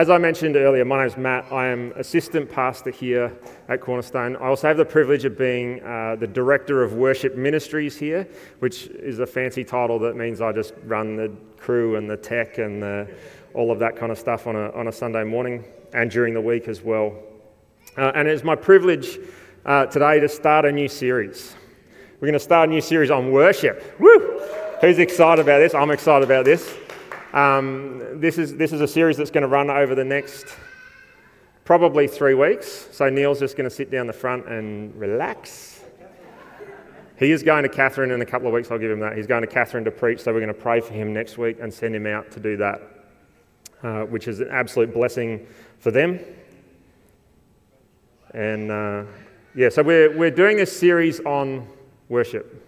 As I mentioned earlier, my name is Matt. I am assistant pastor here at Cornerstone. I also have the privilege of being uh, the director of worship ministries here, which is a fancy title that means I just run the crew and the tech and the, all of that kind of stuff on a, on a Sunday morning and during the week as well. Uh, and it's my privilege uh, today to start a new series. We're going to start a new series on worship. Woo! Who's excited about this? I'm excited about this. Um, this, is, this is a series that's going to run over the next probably three weeks. So Neil's just going to sit down the front and relax. He is going to Katherine in a couple of weeks, I'll give him that. He's going to Katherine to preach, so we're going to pray for him next week and send him out to do that, uh, which is an absolute blessing for them. And uh, yeah, so we're, we're doing this series on worship.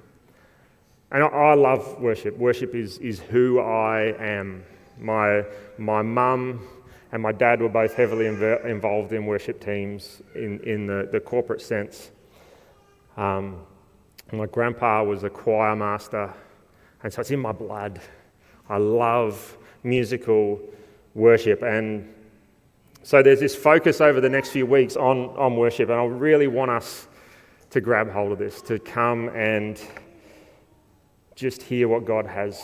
And I love worship. Worship is, is who I am. My, my mum and my dad were both heavily inv- involved in worship teams in, in the, the corporate sense. Um, my grandpa was a choir master, and so it's in my blood. I love musical worship. And so there's this focus over the next few weeks on, on worship, and I really want us to grab hold of this, to come and just hear what God has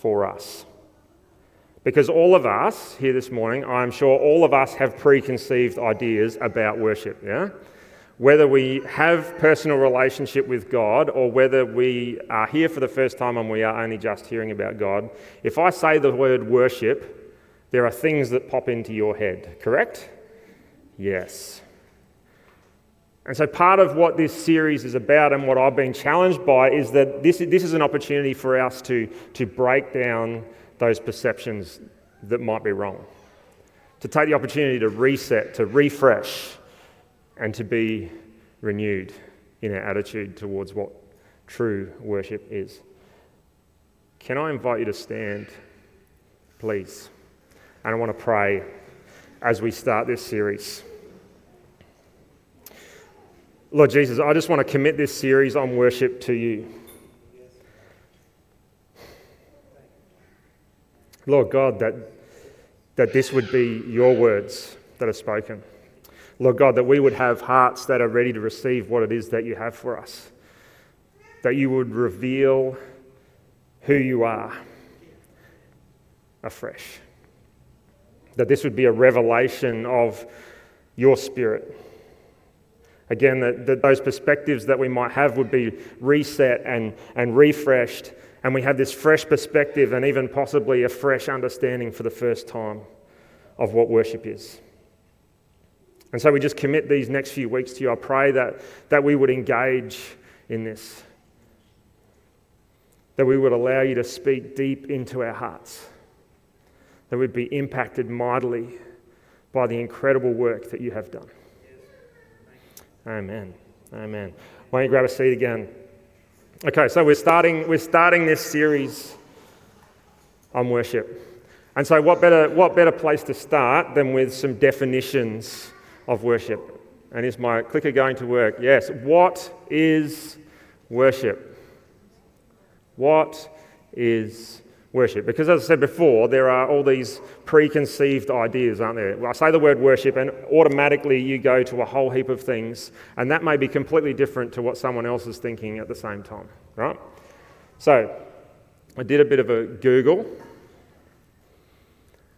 for us. Because all of us here this morning, I'm sure all of us have preconceived ideas about worship, yeah? Whether we have personal relationship with God or whether we are here for the first time and we are only just hearing about God, if I say the word worship, there are things that pop into your head, correct? Yes. And so, part of what this series is about and what I've been challenged by is that this, this is an opportunity for us to, to break down those perceptions that might be wrong, to take the opportunity to reset, to refresh, and to be renewed in our attitude towards what true worship is. Can I invite you to stand, please? And I want to pray as we start this series. Lord Jesus, I just want to commit this series on worship to you. Lord God, that, that this would be your words that are spoken. Lord God, that we would have hearts that are ready to receive what it is that you have for us. That you would reveal who you are afresh. That this would be a revelation of your spirit Again, that, that those perspectives that we might have would be reset and, and refreshed, and we have this fresh perspective and even possibly a fresh understanding for the first time of what worship is. And so we just commit these next few weeks to you. I pray that, that we would engage in this, that we would allow you to speak deep into our hearts, that we'd be impacted mightily by the incredible work that you have done. Amen. Amen. Why don't you grab a seat again? Okay, so we're starting, we're starting this series on worship. And so, what better, what better place to start than with some definitions of worship? And is my clicker going to work? Yes. What is worship? What is worship. Because as I said before, there are all these preconceived ideas, aren't there? I say the word worship, and automatically you go to a whole heap of things, and that may be completely different to what someone else is thinking at the same time, right? So, I did a bit of a Google.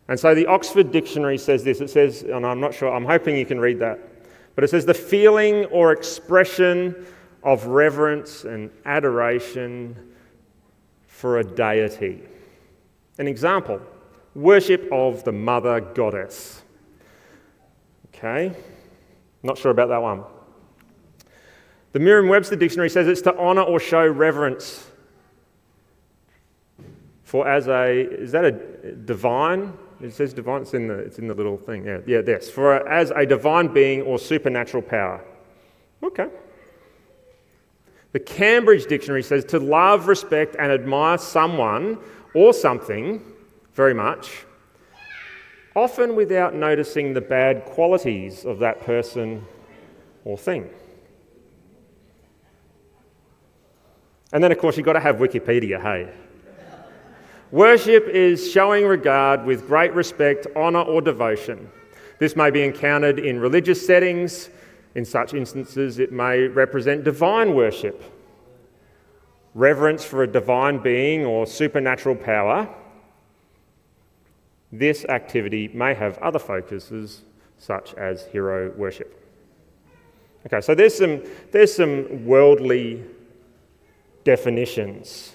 And so the Oxford Dictionary says this it says, and I'm not sure, I'm hoping you can read that, but it says the feeling or expression of reverence and adoration for a deity. An example worship of the mother goddess. Okay, not sure about that one. The Merriam Webster Dictionary says it's to honour or show reverence. For as a, is that a divine? It says divine, it's in the, it's in the little thing. Yeah, yeah, this. For a, as a divine being or supernatural power. Okay. The Cambridge Dictionary says to love, respect, and admire someone or something very much, often without noticing the bad qualities of that person or thing. And then, of course, you've got to have Wikipedia, hey? Worship is showing regard with great respect, honour, or devotion. This may be encountered in religious settings. In such instances, it may represent divine worship, reverence for a divine being or supernatural power. This activity may have other focuses, such as hero worship. Okay, so there's some, there's some worldly definitions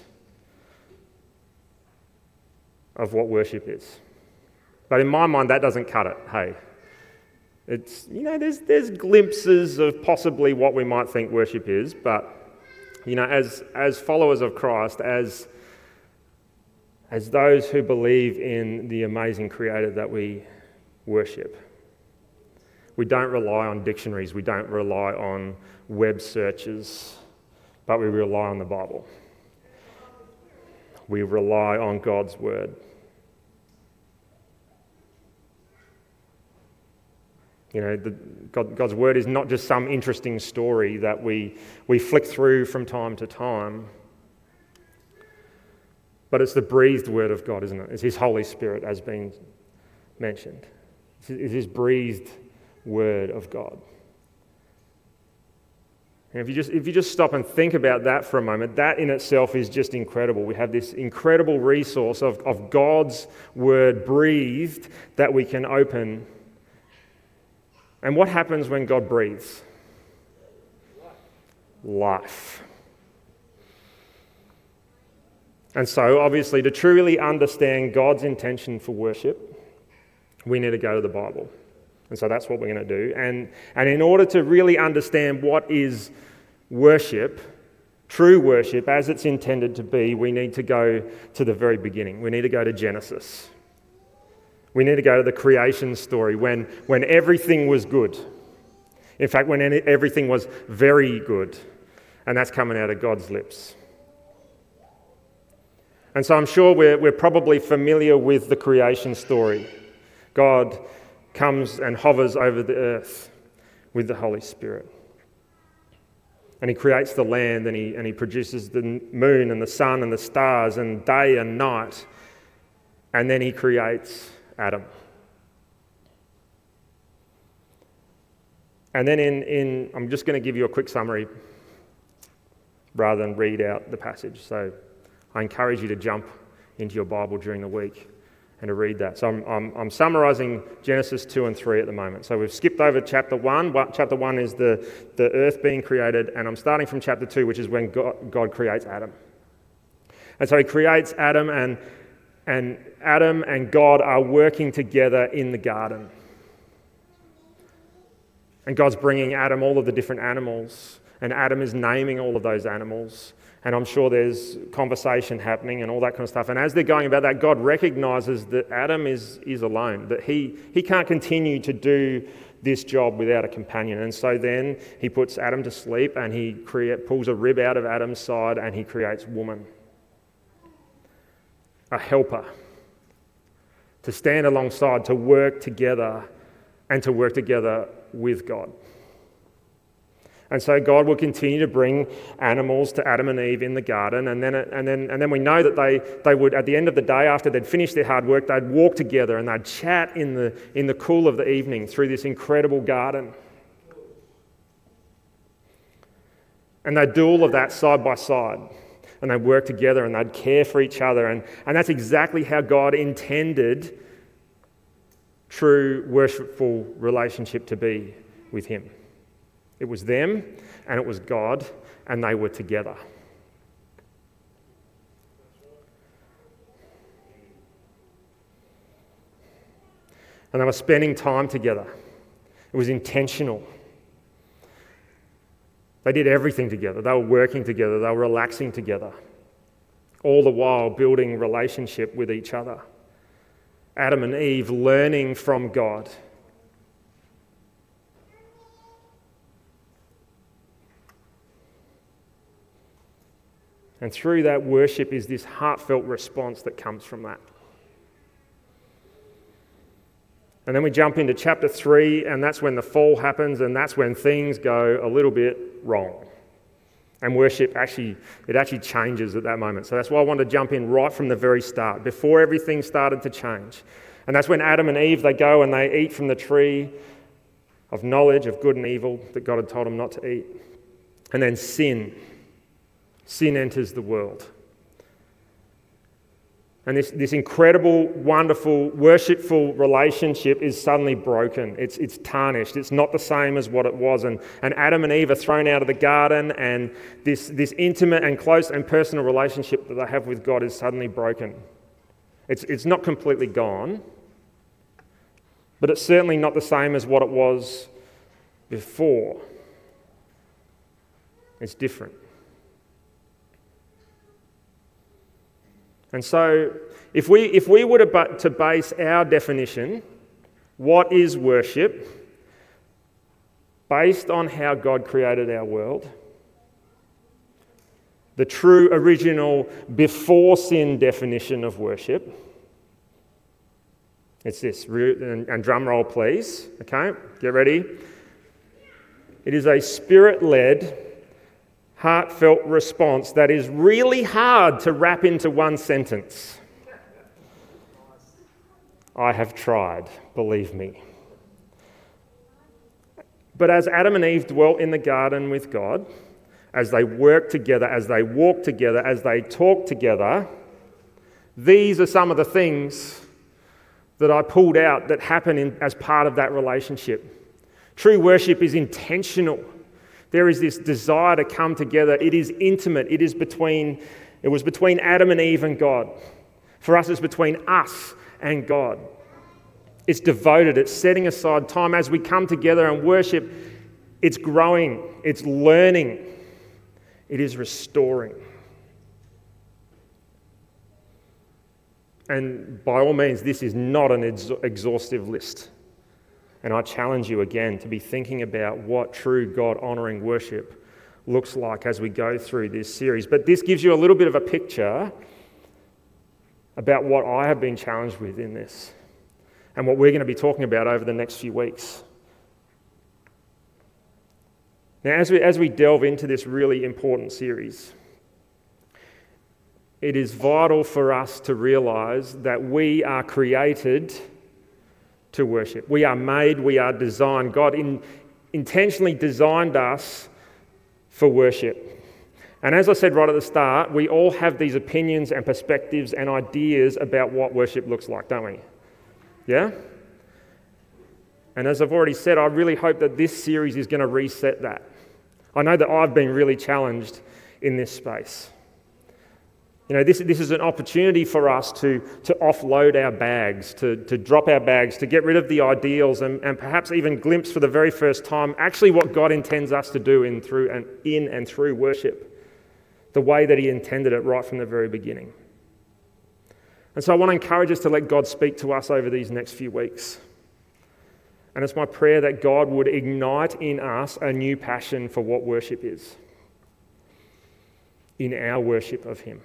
of what worship is. But in my mind, that doesn't cut it, hey. It's, you know, there's, there's glimpses of possibly what we might think worship is, but, you know, as, as followers of Christ, as, as those who believe in the amazing Creator that we worship, we don't rely on dictionaries, we don't rely on web searches, but we rely on the Bible. We rely on God's Word. You know, the, God, God's word is not just some interesting story that we, we flick through from time to time, but it's the breathed word of God, isn't it? It's His Holy Spirit, as been mentioned. It's His breathed word of God. And if you, just, if you just stop and think about that for a moment, that in itself is just incredible. We have this incredible resource of, of God's word breathed that we can open and what happens when God breathes? Life. And so, obviously, to truly understand God's intention for worship, we need to go to the Bible. And so that's what we're going to do. And, and in order to really understand what is worship, true worship, as it's intended to be, we need to go to the very beginning. We need to go to Genesis. We need to go to the creation story when, when everything was good. In fact, when everything was very good. And that's coming out of God's lips. And so I'm sure we're, we're probably familiar with the creation story. God comes and hovers over the earth with the Holy Spirit. And he creates the land and he, and he produces the moon and the sun and the stars and day and night. And then he creates Adam. And then in, in I'm just going to give you a quick summary rather than read out the passage. So I encourage you to jump into your Bible during the week and to read that. So I'm, I'm, I'm, summarizing Genesis 2 and 3 at the moment. So we've skipped over chapter 1. Chapter 1 is the, the earth being created, and I'm starting from chapter 2, which is when God, God creates Adam. And so he creates Adam, and and Adam and God are working together in the garden. And God's bringing Adam all of the different animals, and Adam is naming all of those animals. And I'm sure there's conversation happening and all that kind of stuff. And as they're going about that, God recognizes that Adam is, is alone, that he, he can't continue to do this job without a companion. And so then he puts Adam to sleep and he create, pulls a rib out of Adam's side and he creates woman a helper, to stand alongside, to work together, and to work together with God. And so God will continue to bring animals to Adam and Eve in the garden. And then, and then, and then we know that they, they would, at the end of the day, after they'd finished their hard work, they'd walk together and they'd chat in the, in the cool of the evening through this incredible garden. And they'd do all of that side by side and they'd work together and they'd care for each other. And, and that's exactly how God intended true worshipful relationship to be with Him. It was them and it was God, and they were together. And they were spending time together. It was intentional. They did everything together. They were working together, they were relaxing together, all the while building relationship with each other. Adam and Eve learning from God. And through that, worship is this heartfelt response that comes from that. And then we jump into chapter 3, and that's when the fall happens, and that's when things go a little bit wrong. And worship actually, it actually changes at that moment. So that's why I want to jump in right from the very start, before everything started to change. And that's when Adam and Eve, they go and they eat from the tree of knowledge of good and evil that God had told them not to eat. And then sin. Sin enters the world. And this, this incredible, wonderful, worshipful relationship is suddenly broken. It's, it's tarnished. It's not the same as what it was. And, and Adam and Eve are thrown out of the garden, and this, this intimate and close and personal relationship that they have with God is suddenly broken. It's, it's not completely gone, but it's certainly not the same as what it was before. It's different. And so, if we, if we were to, base our definition, what is worship, based on how God created our world, the true original before sin definition of worship, it's this, and drum roll please, okay, get ready. It is a spirit led, heartfelt response that is really hard to wrap into one sentence. I have tried, believe me. But as Adam and Eve dwelt in the garden with God, as they worked together, as they walked together, as they talked together, these are some of the things that I pulled out that happen in, as part of that relationship. True worship is intentional. There is this desire to come together. It is intimate. It is between, it was between Adam and Eve and God. For us, it's between us and God. It's devoted, it's setting aside time as we come together and worship. It's growing, it's learning, it is restoring. And by all means, this is not an exhaustive list. And I challenge you again to be thinking about what true God honoring worship looks like as we go through this series. But this gives you a little bit of a picture about what I have been challenged with in this and what we're going to be talking about over the next few weeks. Now, as we, as we delve into this really important series, it is vital for us to realize that we are created to worship. We are made, we are designed. God in, intentionally designed us for worship. And as I said right at the start, we all have these opinions and perspectives and ideas about what worship looks like, don't we? Yeah? And as I've already said, I really hope that this series is going to reset that. I know that I've been really challenged in this space. You know, this, this is an opportunity for us to, to offload our bags, to, to drop our bags, to get rid of the ideals, and, and perhaps even glimpse for the very first time actually what God intends us to do in, through, and, in and through worship, the way that He intended it right from the very beginning. And so I want to encourage us to let God speak to us over these next few weeks. And it's my prayer that God would ignite in us a new passion for what worship is, in our worship of Him.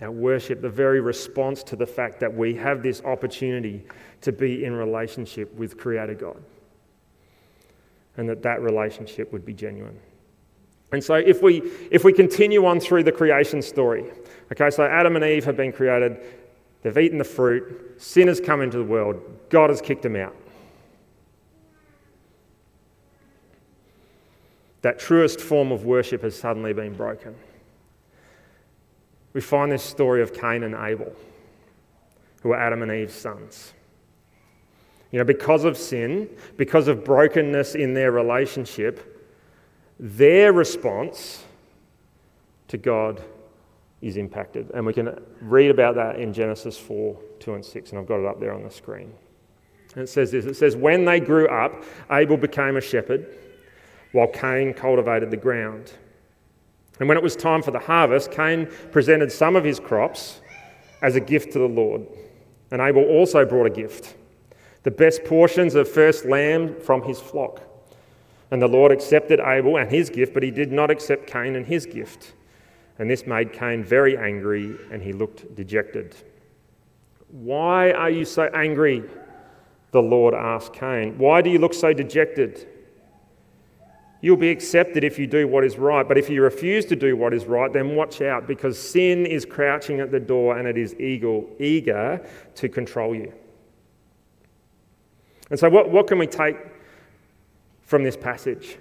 Our worship, the very response to the fact that we have this opportunity to be in relationship with Creator God. And that that relationship would be genuine. And so if we, if we continue on through the creation story, okay, so Adam and Eve have been created, they've eaten the fruit, sin has come into the world, God has kicked them out. That truest form of worship has suddenly been broken we find this story of Cain and Abel, who are Adam and Eve's sons. You know, because of sin, because of brokenness in their relationship, their response to God is impacted. And we can read about that in Genesis 4 2 and 6, and I've got it up there on the screen. And it says this it says, When they grew up, Abel became a shepherd, while Cain cultivated the ground. And when it was time for the harvest, Cain presented some of his crops as a gift to the Lord. And Abel also brought a gift the best portions of first lamb from his flock. And the Lord accepted Abel and his gift, but he did not accept Cain and his gift. And this made Cain very angry, and he looked dejected. Why are you so angry? The Lord asked Cain. Why do you look so dejected? You'll be accepted if you do what is right, but if you refuse to do what is right, then watch out because sin is crouching at the door and it is eager, eager to control you. And so, what, what can we take from this passage?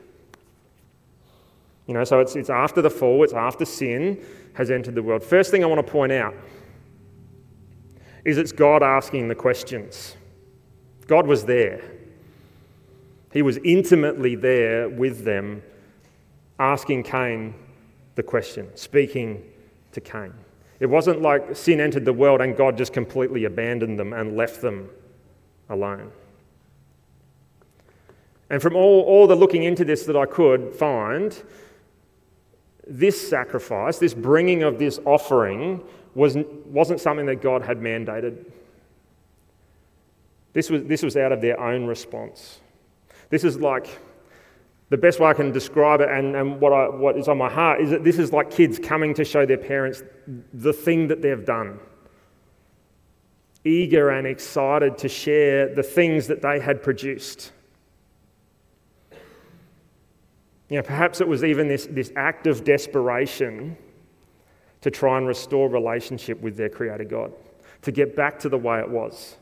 You know, so it's, it's after the fall, it's after sin has entered the world. First thing I want to point out is it's God asking the questions. God was there. He was intimately there with them, asking Cain the question, speaking to Cain. It wasn't like sin entered the world and God just completely abandoned them and left them alone. And from all, all the looking into this that I could find, this sacrifice, this bringing of this offering, was, wasn't something that God had mandated. This was, this was out of their own response. This is like the best way I can describe it, and, and what, I, what is on my heart, is that this is like kids coming to show their parents the thing that they've done. Eager and excited to share the things that they had produced. You know, perhaps it was even this, this act of desperation to try and restore relationship with their Creator God, to get back to the way it was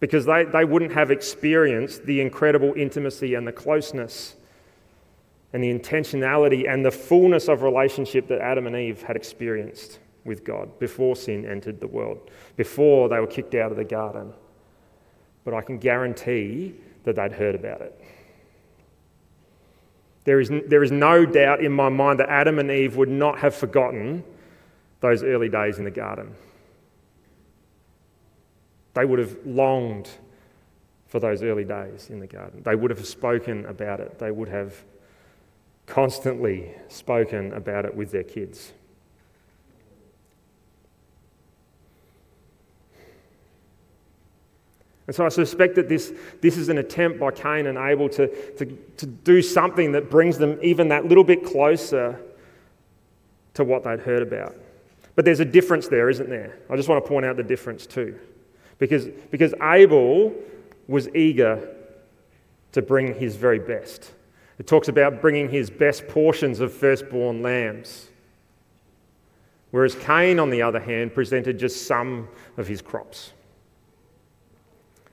because they, they wouldn't have experienced the incredible intimacy and the closeness and the intentionality and the fullness of relationship that Adam and Eve had experienced with God before sin entered the world, before they were kicked out of the garden. But I can guarantee that they'd heard about it. There is, there is no doubt in my mind that Adam and Eve would not have forgotten those early days in the garden. They would have longed for those early days in the garden. They would have spoken about it. They would have constantly spoken about it with their kids. And so I suspect that this, this is an attempt by Cain and Abel to, to, to do something that brings them even that little bit closer to what they'd heard about. But there's a difference there, isn't there? I just want to point out the difference too. Because, because Abel was eager to bring his very best. It talks about bringing his best portions of firstborn lambs. Whereas Cain, on the other hand, presented just some of his crops.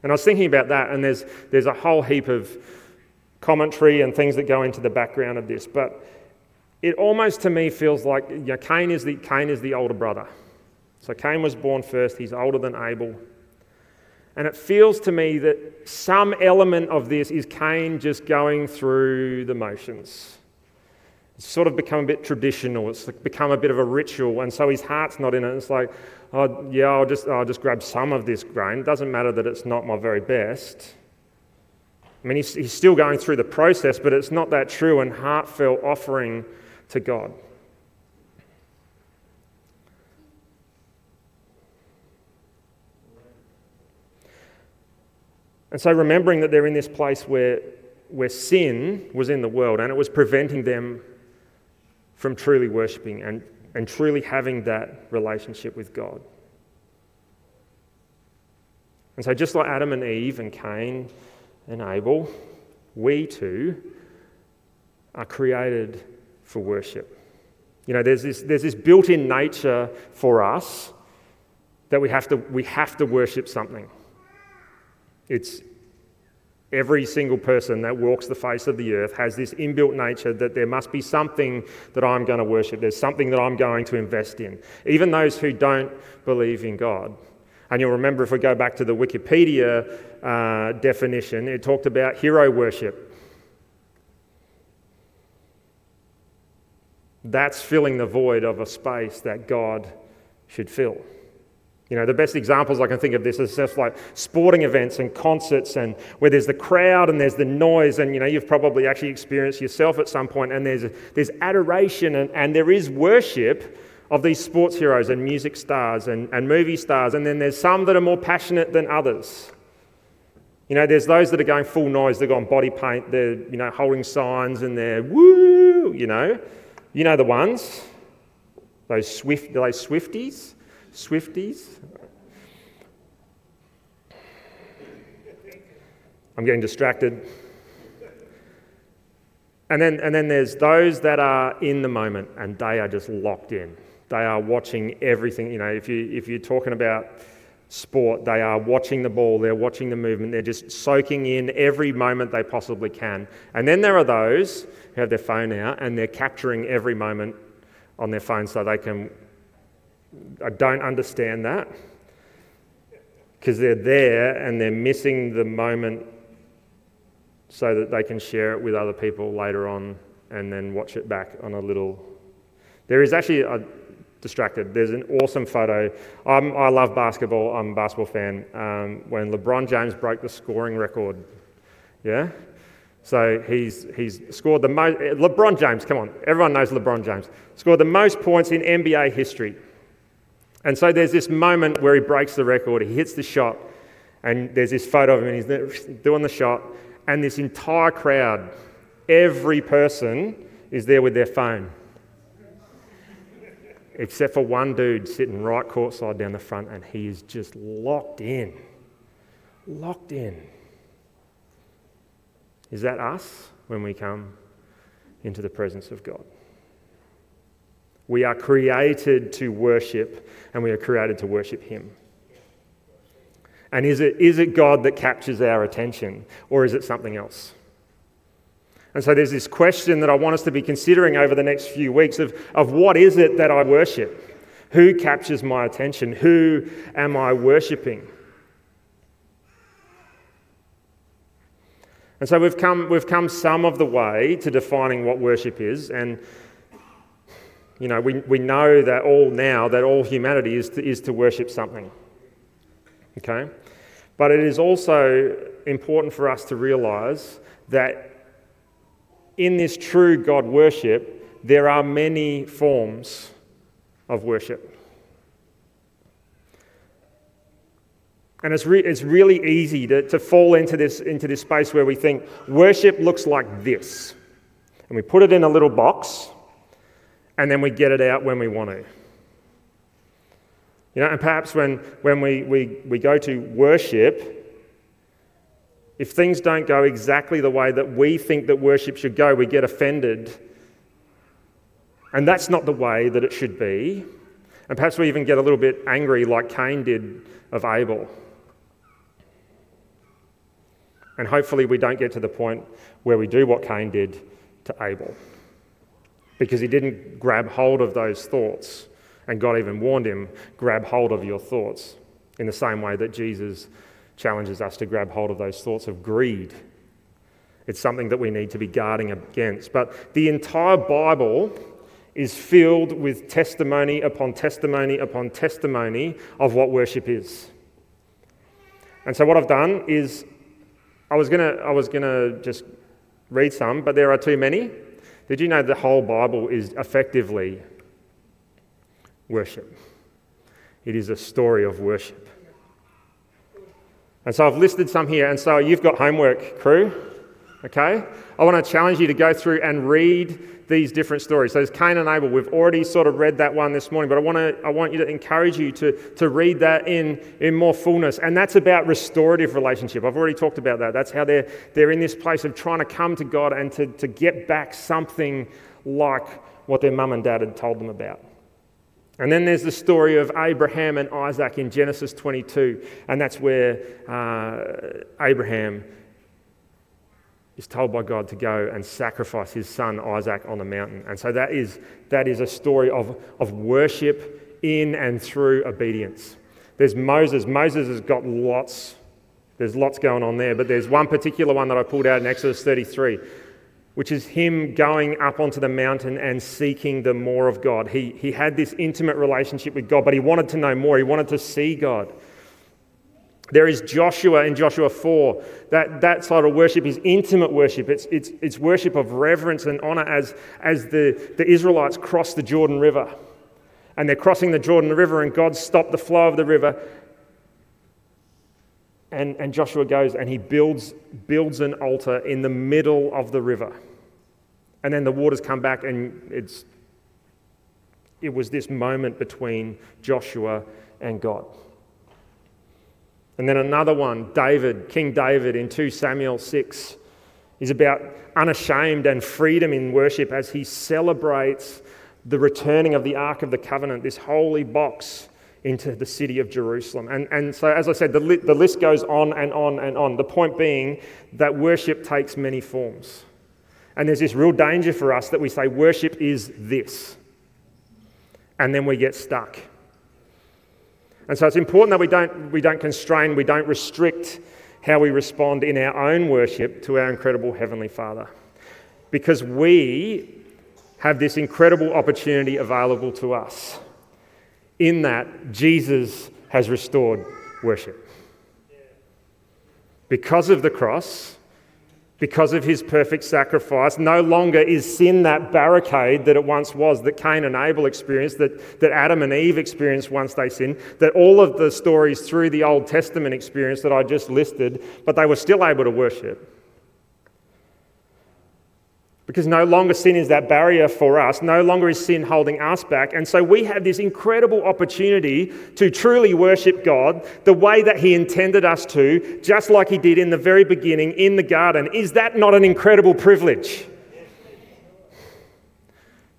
And I was thinking about that, and there's, there's a whole heap of commentary and things that go into the background of this. But it almost to me feels like you know, Cain, is the, Cain is the older brother. So Cain was born first, he's older than Abel. And it feels to me that some element of this is Cain just going through the motions. It's sort of become a bit traditional. It's become a bit of a ritual, and so his heart's not in it. It's like, oh, yeah, I'll just, I'll just grab some of this grain. It doesn't matter that it's not my very best. I mean, he's, he's still going through the process, but it's not that true and heartfelt offering to God. And so, remembering that they're in this place where, where sin was in the world and it was preventing them from truly worshipping and, and truly having that relationship with God. And so, just like Adam and Eve and Cain and Abel, we too are created for worship. You know, there's this, there's this built in nature for us that we have, to, we have to worship something. It's every single person that walks the face of the earth has this inbuilt nature that there must be something that I'm going to worship. There's something that I'm going to invest in. Even those who don't believe in God. And you'll remember if we go back to the Wikipedia uh, definition, it talked about hero worship. That's filling the void of a space that God should fill. You know, the best examples I can think of this is stuff like sporting events and concerts and where there's the crowd and there's the noise and, you know, you've probably actually experienced yourself at some point and there's, there's adoration and, and there is worship of these sports heroes and music stars and, and movie stars and then there's some that are more passionate than others. You know, there's those that are going full noise, they've got body paint, they're, you know, holding signs and they're woo, you know. You know the ones, those swift, those Swifties. Swifties. I'm getting distracted. And then, and then there's those that are in the moment and they are just locked in. They are watching everything. You know, if, you, if you're talking about sport, they are watching the ball, they're watching the movement, they're just soaking in every moment they possibly can. And then there are those who have their phone out and they're capturing every moment on their phone so they can. I don't understand that because they're there and they're missing the moment so that they can share it with other people later on and then watch it back on a little. There is actually a distracted. There's an awesome photo. I'm, i love basketball. I'm a basketball fan. Um, when LeBron James broke the scoring record, yeah. So he's he's scored the most. LeBron James, come on, everyone knows LeBron James scored the most points in NBA history. And so there's this moment where he breaks the record. He hits the shot, and there's this photo of him, and he's doing the shot, and this entire crowd, every person is there with their phone except for one dude sitting right courtside down the front, and he is just locked in. Locked in. Is that us when we come into the presence of God? We are created to worship, and we are created to worship Him. And is it, is it God that captures our attention, or is it something else? And so there's this question that I want us to be considering over the next few weeks of, of what is it that I worship? Who captures my attention? Who am I worshipping? And so we've come, we've come some of the way to defining what worship is. And, you know, we, we know that all now, that all humanity is to, is to worship something. Okay? But it is also important for us to realize that in this true God worship, there are many forms of worship. And it's, re- it's really easy to, to fall into this, into this space where we think worship looks like this. And we put it in a little box, and then we get it out when we want to. You know, and perhaps when, when we, we, we go to worship, if things don't go exactly the way that we think that worship should go, we get offended. And that's not the way that it should be. And perhaps we even get a little bit angry, like Cain did of Abel. And hopefully, we don't get to the point where we do what Cain did to Abel. Because he didn't grab hold of those thoughts. And God even warned him grab hold of your thoughts in the same way that Jesus challenges us to grab hold of those thoughts of greed. It's something that we need to be guarding against. But the entire Bible is filled with testimony upon testimony upon testimony of what worship is. And so, what I've done is I was going to I was to just read some, but there are too many. Did you know the whole Bible is effectively worship? It is a story of worship. And so I've listed some here. And so you've got homework, crew. Okay? I want to challenge you to go through and read these different stories. So there's Cain and Abel. We've already sort of read that one this morning, but I want to I want you to encourage you to, to read that in, in more fullness. And that's about restorative relationship. I've already talked about that. That's how they're they're in this place of trying to come to God and to, to get back something like what their mum and dad had told them about. And then there's the story of Abraham and Isaac in Genesis 22, and that's where uh, Abraham is told by God to go and sacrifice his son Isaac on the mountain. And so that is, that is a story of, of worship in and through obedience. There's Moses. Moses has got lots, there's lots going on there, but there's one particular one that I pulled out in Exodus 33 which is him going up onto the mountain and seeking the more of God. He, he had this intimate relationship with God, but he wanted to know more. He wanted to see God. There is Joshua in Joshua 4. That, that sort of worship is intimate worship. It's, it's, it's worship of reverence and honor as, as the, the Israelites cross the Jordan River. And they're crossing the Jordan River, and God stopped the flow of the river. And, and Joshua goes and he builds, builds an altar in the middle of the river. And then the waters come back, and it's, it was this moment between Joshua and God. And then another one, David, King David in 2 Samuel 6. is about unashamed and freedom in worship as he celebrates the returning of the Ark of the Covenant, this holy box into the city of Jerusalem. And, and so, as I said, the, li- the list goes on and on and on. The point being that worship takes many forms. And there's this real danger for us that we say worship is this. And then we get stuck. And so it's important that we don't, we don't constrain, we don't restrict how we respond in our own worship to our incredible Heavenly Father. Because we have this incredible opportunity available to us in that Jesus has restored worship. Because of the cross, because of his perfect sacrifice, no longer is sin that barricade that it once was, that Cain and Abel experienced, that, that Adam and Eve experienced once they sinned, that all of the stories through the Old Testament experienced that I just listed, but they were still able to worship. Because no longer sin is that barrier for us, no longer is sin holding us back. And so we have this incredible opportunity to truly worship God the way that He intended us to, just like He did in the very beginning in the garden. Is that not an incredible privilege?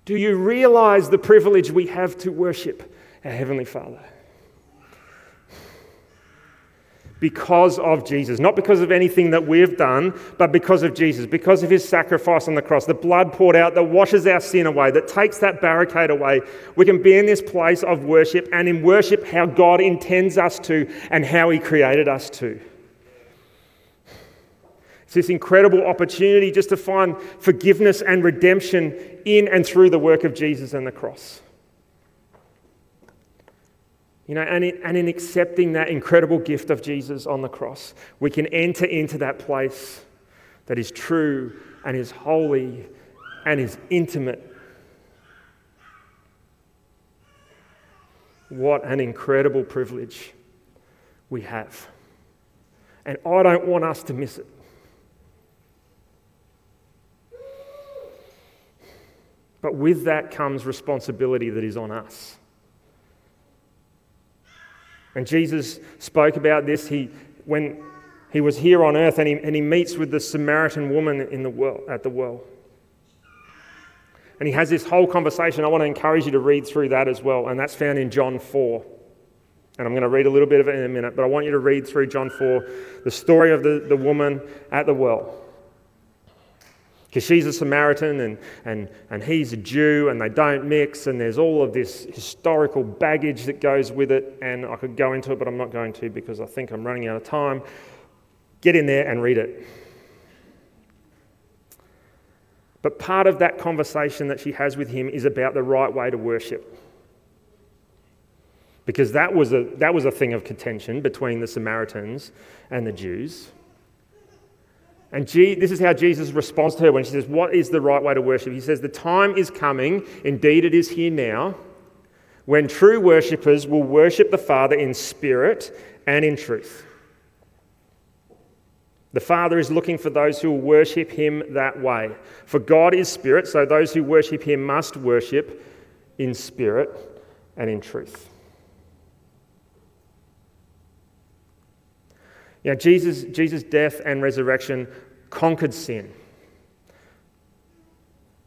Do you realize the privilege we have to worship our Heavenly Father? Because of Jesus. Not because of anything that we've done, but because of Jesus, because of his sacrifice on the cross, the blood poured out that washes our sin away, that takes that barricade away. We can be in this place of worship and in worship how God intends us to and how he created us to. It's this incredible opportunity just to find forgiveness and redemption in and through the work of Jesus and the cross. You know, and in, and in accepting that incredible gift of Jesus on the cross, we can enter into that place that is true and is holy and is intimate. What an incredible privilege we have. And I don't want us to miss it. But with that comes responsibility that is on us. And Jesus spoke about this he, when he was here on earth and he, and he meets with the Samaritan woman in the well, at the well. And he has this whole conversation. I want to encourage you to read through that as well. And that's found in John 4. And I'm going to read a little bit of it in a minute, but I want you to read through John 4, the story of the, the woman at the well because she's a Samaritan and, and, and he's a Jew and they don't mix, and there's all of this historical baggage that goes with it. And I could go into it, but I'm not going to because I think I'm running out of time. Get in there and read it. But part of that conversation that she has with him is about the right way to worship. Because that was a, that was a thing of contention between the Samaritans and the Jews. And this is how Jesus responds to her when she says, What is the right way to worship? He says, The time is coming, indeed it is here now, when true worshippers will worship the Father in spirit and in truth. The Father is looking for those who will worship Him that way. For God is spirit, so those who worship Him must worship in spirit and in truth. You know, Jesus, Jesus' death and resurrection conquered sin.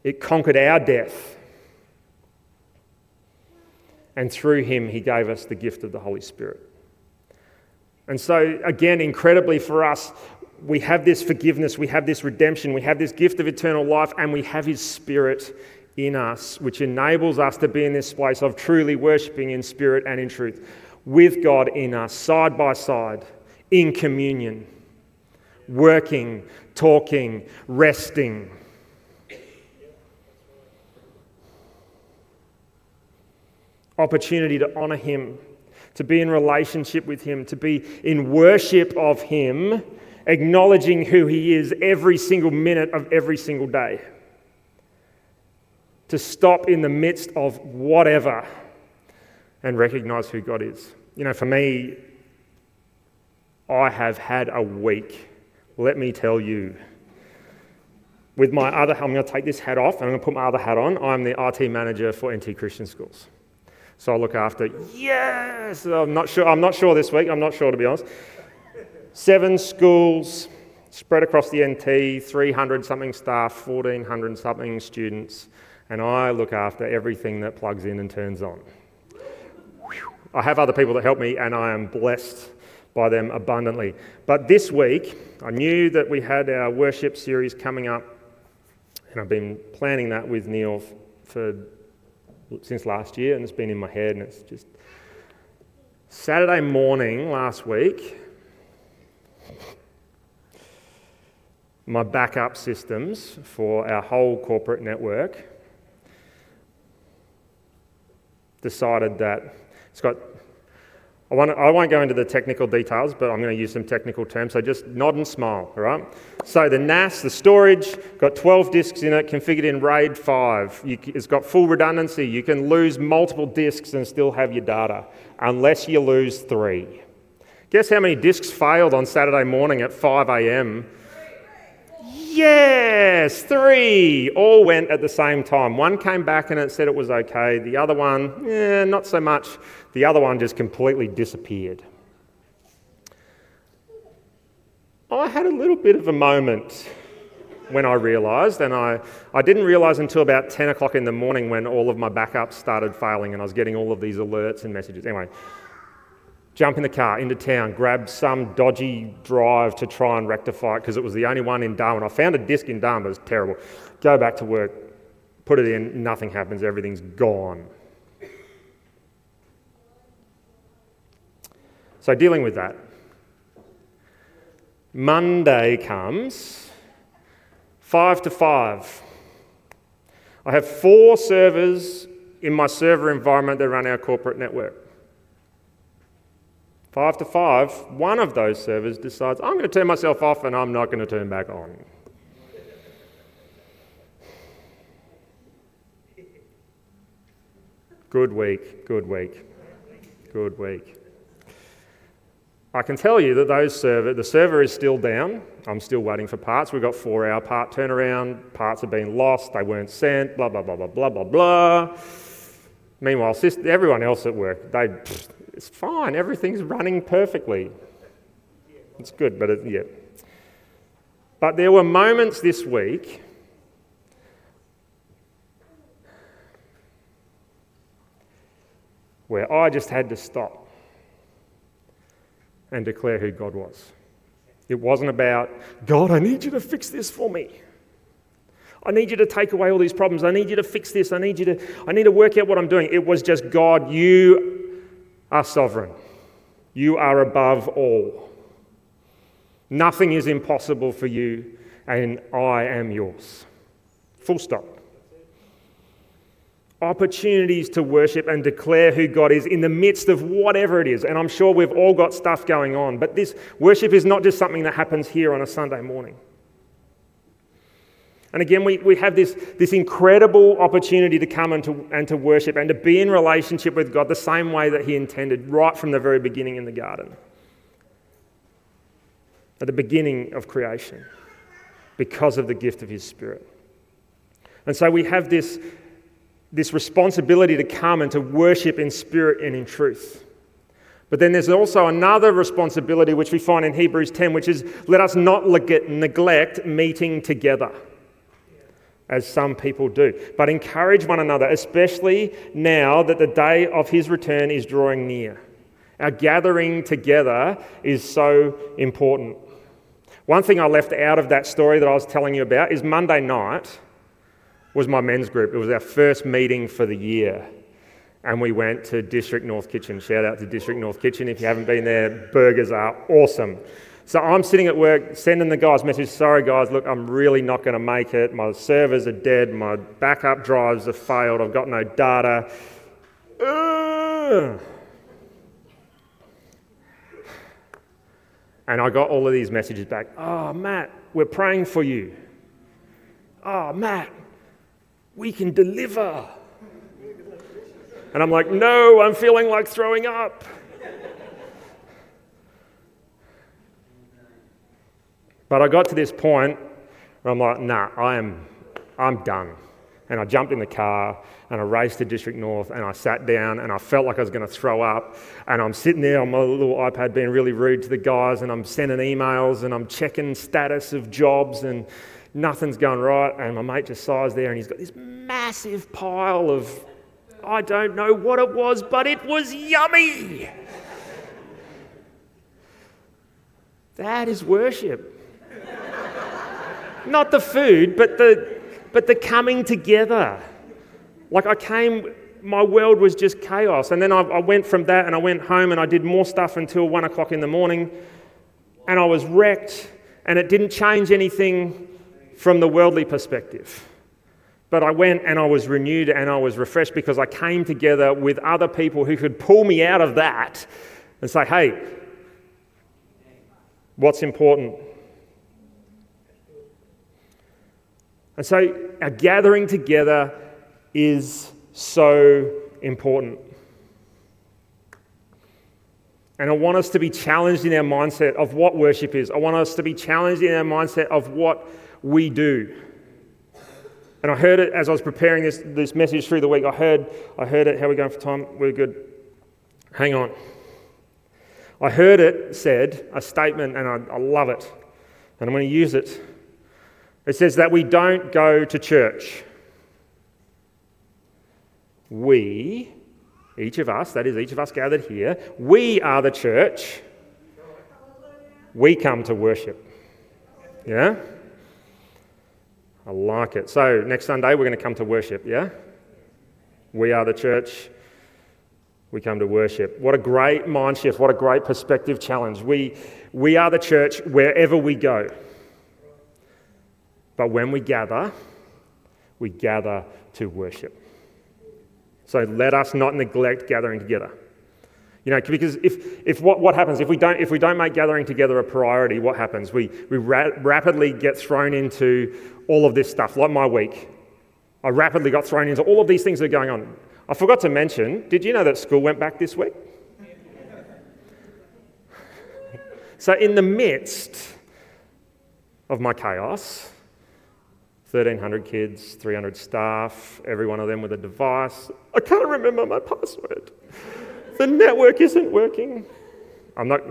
It conquered our death. And through him, he gave us the gift of the Holy Spirit. And so, again, incredibly for us, we have this forgiveness, we have this redemption, we have this gift of eternal life, and we have his Spirit in us, which enables us to be in this place of truly worshipping in spirit and in truth, with God in us, side by side in communion, working, talking, resting. Opportunity to honor Him, to be in relationship with Him, to be in worship of Him, acknowledging who He is every single minute of every single day. To stop in the midst of whatever and recognize who God is. You know, for me, I have had a week, let me tell you. With my other, I'm going to take this hat off and I'm going to put my other hat on. I'm the IT manager for NT Christian Schools. So I look after, yes, I'm not sure, I'm not sure this week, I'm not sure to be honest. Seven schools, spread across the NT, 300 something staff, 1400 something students, and I look after everything that plugs in and turns on. I have other people that help me, and I am blessed by them abundantly. But this week, I knew that we had our worship series coming up, and I've been planning that with Neil for since last year, and it's been in my head, and it's just Saturday morning last week. My backup systems for our whole corporate network decided that it's got I won't, I won't, go into the technical details, but I'm going to use some technical terms. So just nod and smile, all right? So the NAS, the storage, got 12 disks in it, configured in RAID 5. You, it's got full redundancy. You can lose multiple disks and still have your data, unless you lose three. Guess how many disks failed on Saturday morning at 5 a.m. Yes, three all went at the same time. One came back and it said it was okay. The other one, eh, not so much. The other one just completely disappeared. I had a little bit of a moment when I realised, and I, I didn't realise until about 10 o'clock in the morning when all of my backups started failing and I was getting all of these alerts and messages. Anyway, jump in the car into town, grab some dodgy drive to try and rectify it because it was the only one in Darwin. I found a disc in Darwin, but was terrible. Go back to work, put it in, nothing happens, everything's gone. So, dealing with that. Monday comes, five to five. I have four servers in my server environment that run our corporate network. Five to five, one of those servers decides, I'm going to turn myself off and I'm not going to turn back on. Good week, good week, good week. I can tell you that those server, the server is still down. I'm still waiting for parts. We've got four hour part turnaround. Parts have been lost. They weren't sent. Blah blah blah blah blah blah blah. Meanwhile, everyone else at work, they it's fine. Everything's running perfectly. It's good, but it, yeah. But there were moments this week where I just had to stop and declare who God was. It wasn't about, God, I need you to fix this for me. I need you to take away all these problems. I need you to fix this. I need you to I need to work out what I'm doing. It was just God, you are sovereign. You are above all. Nothing is impossible for you, and I am yours. Full stop. Opportunities to worship and declare who God is in the midst of whatever it is. And I'm sure we've all got stuff going on, but this worship is not just something that happens here on a Sunday morning. And again, we, we have this, this incredible opportunity to come and to, and to worship and to be in relationship with God the same way that He intended right from the very beginning in the garden. At the beginning of creation, because of the gift of His Spirit. And so we have this, this responsibility to come and to worship in spirit and in truth. But then there's also another responsibility which we find in Hebrews 10, which is let us not neglect meeting together as some people do. But encourage one another, especially now that the day of his return is drawing near. Our gathering together is so important. One thing I left out of that story that I was telling you about is Monday night was my men's group. It was our first meeting for the year. And we went to District North Kitchen. Shout out to District North Kitchen. If you haven't been there, burgers are awesome. So I'm sitting at work sending the guys message, sorry guys, look, I'm really not going to make it. My servers are dead, my backup drives have failed, I've got no data. And I got all of these messages back. Oh, Matt, we're praying for you. Oh, Matt, we can deliver. And I'm like, no, I'm feeling like throwing up. But I got to this point where I'm like, nah, I am, I'm done. and I jumped in the car and I raced to District North and I sat down and I felt like I was going to throw up. And I'm sitting there on my little iPad being really rude to the guys and I'm sending emails and I'm checking status of jobs and nothing's going right. And my mate just sighs there and he's got this massive pile of, I don't know what it was, but it was yummy. That is worship. Not the food, but the, but the coming together. Like I came, my world was just chaos. And then I, I went from that and I went home and I did more stuff until one o'clock in the morning. And I was wrecked and it didn't change anything from the worldly perspective. But I went and I was renewed and I was refreshed because I came together with other people who could pull me out of that and say, hey, what's important? And so our gathering together is so important. And I want us to be challenged in our mindset of what worship is. I want us to be challenged in our mindset of what we do. And I heard it as I was preparing this, this message through the week. I heard, I heard it. How are we going for time? We're good. Hang on. I heard it said, a statement, and I, I love it. And I'm going to use it. It says that we don't go to church. We, each of us, that is, each of us gathered here, we are the church. We come to worship. Yeah? I like it. So, next Sunday, we're going to come to worship, yeah? We are the church. We come to worship. What a great mind shift. What a great perspective challenge. We, we are the church wherever we go. But when we gather, we gather to worship. So let us not neglect gathering together. You know, because if, if what, what happens, if we, don't, if we don't make gathering together a priority, what happens? We, we ra- rapidly get thrown into all of this stuff, like my week. I rapidly got thrown into all of these things that are going on. I forgot to mention, did you know that school went back this week? so, in the midst of my chaos, 1,300 kids, 300 staff, every one of them with a device. I can't remember my password. The network isn't working. I'm not.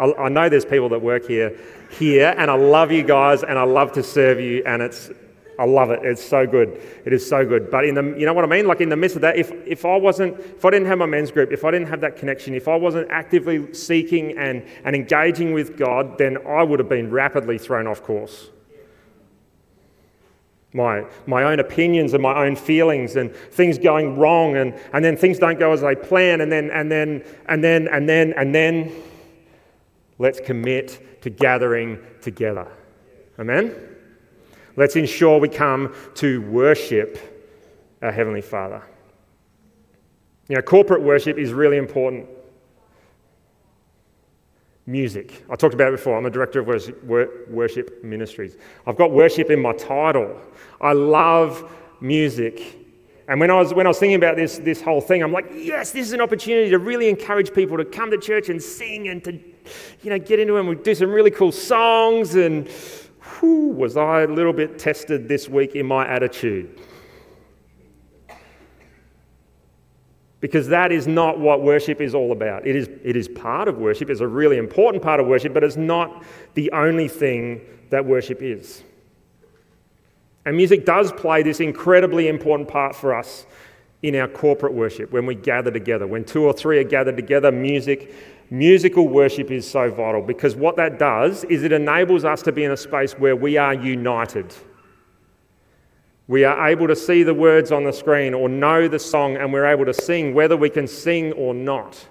I, know there's people that work here, here, and I love you guys, and I love to serve you, and it's, I love it. It's so good. It is so good. But in the, you know what I mean? Like in the midst of that, if, if I wasn't, if I didn't have my men's group, if I didn't have that connection, if I wasn't actively seeking and, and engaging with God, then I would have been rapidly thrown off course my, my own opinions and my own feelings and things going wrong and, and then things don't go as I plan and then and then and then and then and then let's commit to gathering together. Amen? Let's ensure we come to worship our Heavenly Father. You know, corporate worship is really important music. I talked about it before. I'm a director of worship, ministries. I've got worship in my title. I love music. And when I was, when I was thinking about this, this whole thing, I'm like, yes, this is an opportunity to really encourage people to come to church and sing and to, you know, get into it. And we do some really cool songs. And whew, was I a little bit tested this week in my attitude. Because that is not what worship is all about. It is, it is part of worship, it's a really important part of worship, but it's not the only thing that worship is. And music does play this incredibly important part for us in our corporate worship when we gather together. When two or three are gathered together, music, musical worship is so vital because what that does is it enables us to be in a space where we are united. We are able to see the words on the screen or know the song, and we're able to sing whether we can sing or not,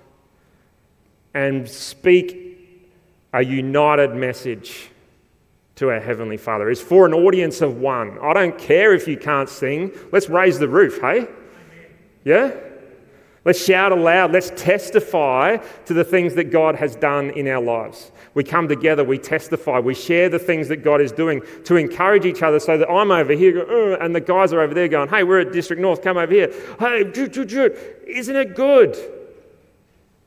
and speak a united message to our Heavenly Father. It's for an audience of one. I don't care if you can't sing. Let's raise the roof, hey? Yeah? Let's shout aloud. Let's testify to the things that God has done in our lives. We come together, we testify, we share the things that God is doing to encourage each other so that I'm over here uh, and the guys are over there going, hey, we're at District North, come over here. Hey, isn't it good?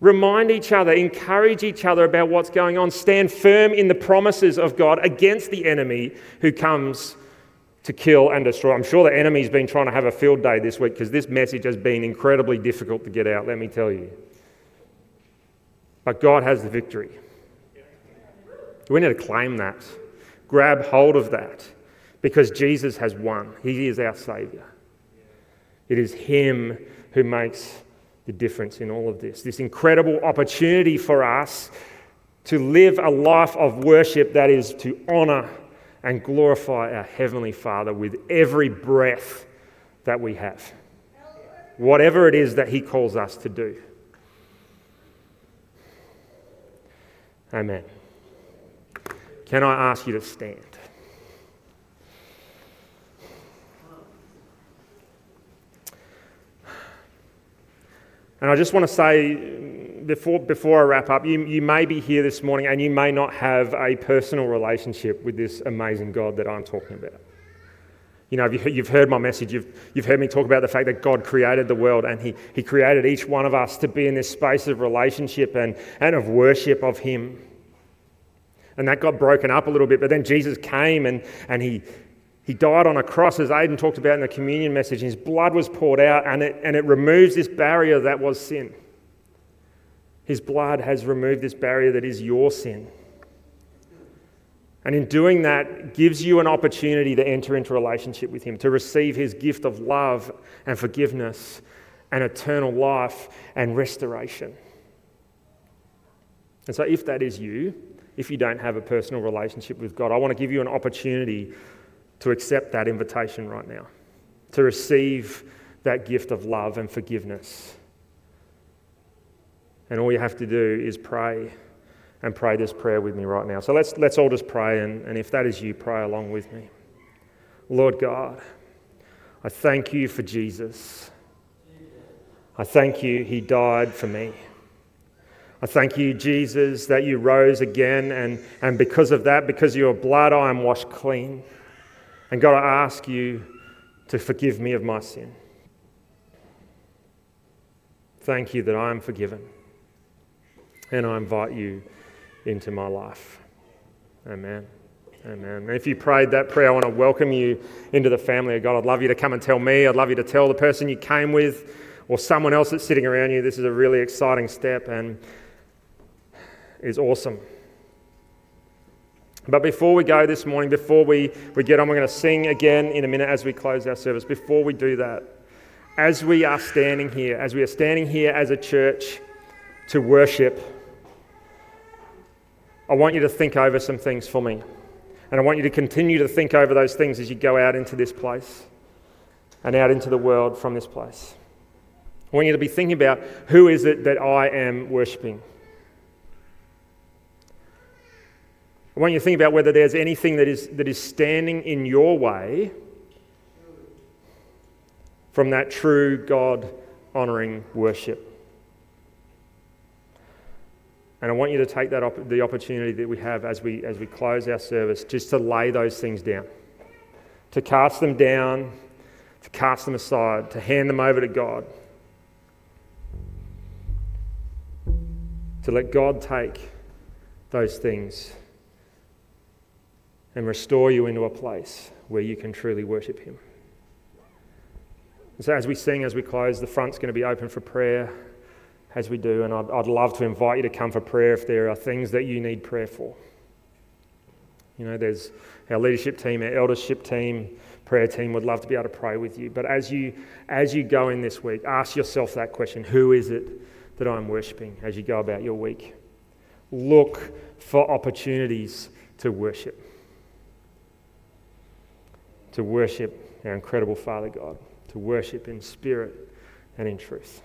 Remind each other, encourage each other about what's going on, stand firm in the promises of God against the enemy who comes to kill and destroy. I'm sure the enemy's been trying to have a field day this week because this message has been incredibly difficult to get out, let me tell you. But God has the victory. We need to claim that, grab hold of that, because Jesus has won. He is our Saviour. It is Him who makes the difference in all of this. This incredible opportunity for us to live a life of worship that is to honour and glorify our Heavenly Father with every breath that we have. Whatever it is that He calls us to do. Amen. Can I ask you to stand? And I just want to say before, before I wrap up, you, you may be here this morning and you may not have a personal relationship with this amazing God that I'm talking about. You know, you've heard my message, you've, you've heard me talk about the fact that God created the world and he, he created each one of us to be in this space of relationship and, and of worship of Him. And that got broken up a little bit, but then Jesus came and, and he, he died on a cross, as Aidan talked about in the communion message. His blood was poured out and it, and it removes this barrier that was sin. His blood has removed this barrier that is your sin. And in doing that, gives you an opportunity to enter into relationship with Him, to receive His gift of love and forgiveness and eternal life and restoration. And so, if that is you, if you don't have a personal relationship with God, I want to give you an opportunity to accept that invitation right now, to receive that gift of love and forgiveness and all you have to do is pray and pray this prayer with me right now. So let's, let's all just pray, and, and if that is you, pray along with me. Lord God, I thank you for Jesus. I thank you, He died for me. I thank you, Jesus, that you rose again, and, and because of that, because of your blood, I am washed clean. And God, I ask you to forgive me of my sin. Thank you that I am forgiven and I invite you into my life. Amen. Amen. And if you prayed that prayer, I want to welcome you into the family of God. I'd love you to come and tell me. I'd love you to tell the person you came with or someone else that's sitting around you. This is a really exciting step and is awesome. But before we go this morning, before we, we get on, we're going to sing again in a minute as we close our service. Before we do that, as we are standing here, as we are standing here as a church to worship, I want you to think over some things for me. And I want you to continue to think over those things as you go out into this place and out into the world from this place. I want you to be thinking about who is it that I am worshipping. I want you to think about whether there's anything that is, that is standing in your way from that true God honoring worship. And I want you to take that op- the opportunity that we have as we, as we close our service just to lay those things down, to cast them down, to cast them aside, to hand them over to God, to let God take those things and restore you into a place where you can truly worship Him. And so, as we sing, as we close, the front's going to be open for prayer as we do, and I'd, I'd love to invite you to come for prayer if there are things that you need prayer for. You know, there's our leadership team, our eldership team, prayer team would love to be able to pray with you. But as you as you go in this week, ask yourself that question: Who is it that I'm worshiping as you go about your week? Look for opportunities to worship. To worship our incredible Father God, to worship in spirit and in truth.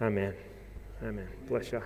Amen. Amen. Bless you.